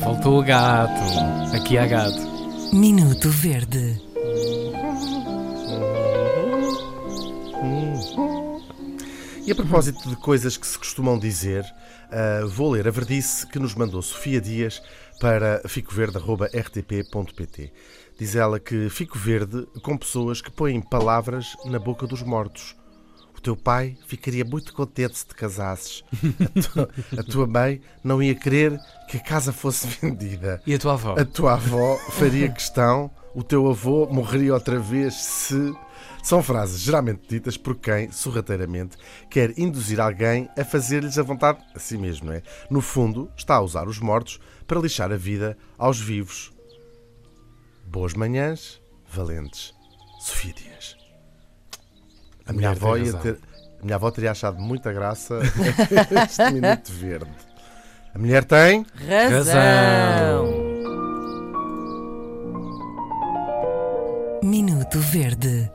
Faltou o gato. Aqui há gato. Minuto Verde. E a propósito de coisas que se costumam dizer, uh, vou ler a verdice que nos mandou Sofia Dias para ficoverde.rtp.pt. Diz ela que fico verde com pessoas que põem palavras na boca dos mortos. O teu pai ficaria muito contente se te casasses. A tua, a tua mãe não ia querer que a casa fosse vendida. E a tua avó? A tua avó faria questão, o teu avô morreria outra vez se. São frases geralmente ditas por quem, sorrateiramente, quer induzir alguém a fazer-lhes a vontade a si mesmo, não é? No fundo, está a usar os mortos para lixar a vida aos vivos. Boas manhãs, valentes. Sofia Dias. A minha, avó ia razão. ter, a minha avó teria achado muita graça este minuto verde. A mulher tem. Razão. Minuto Verde.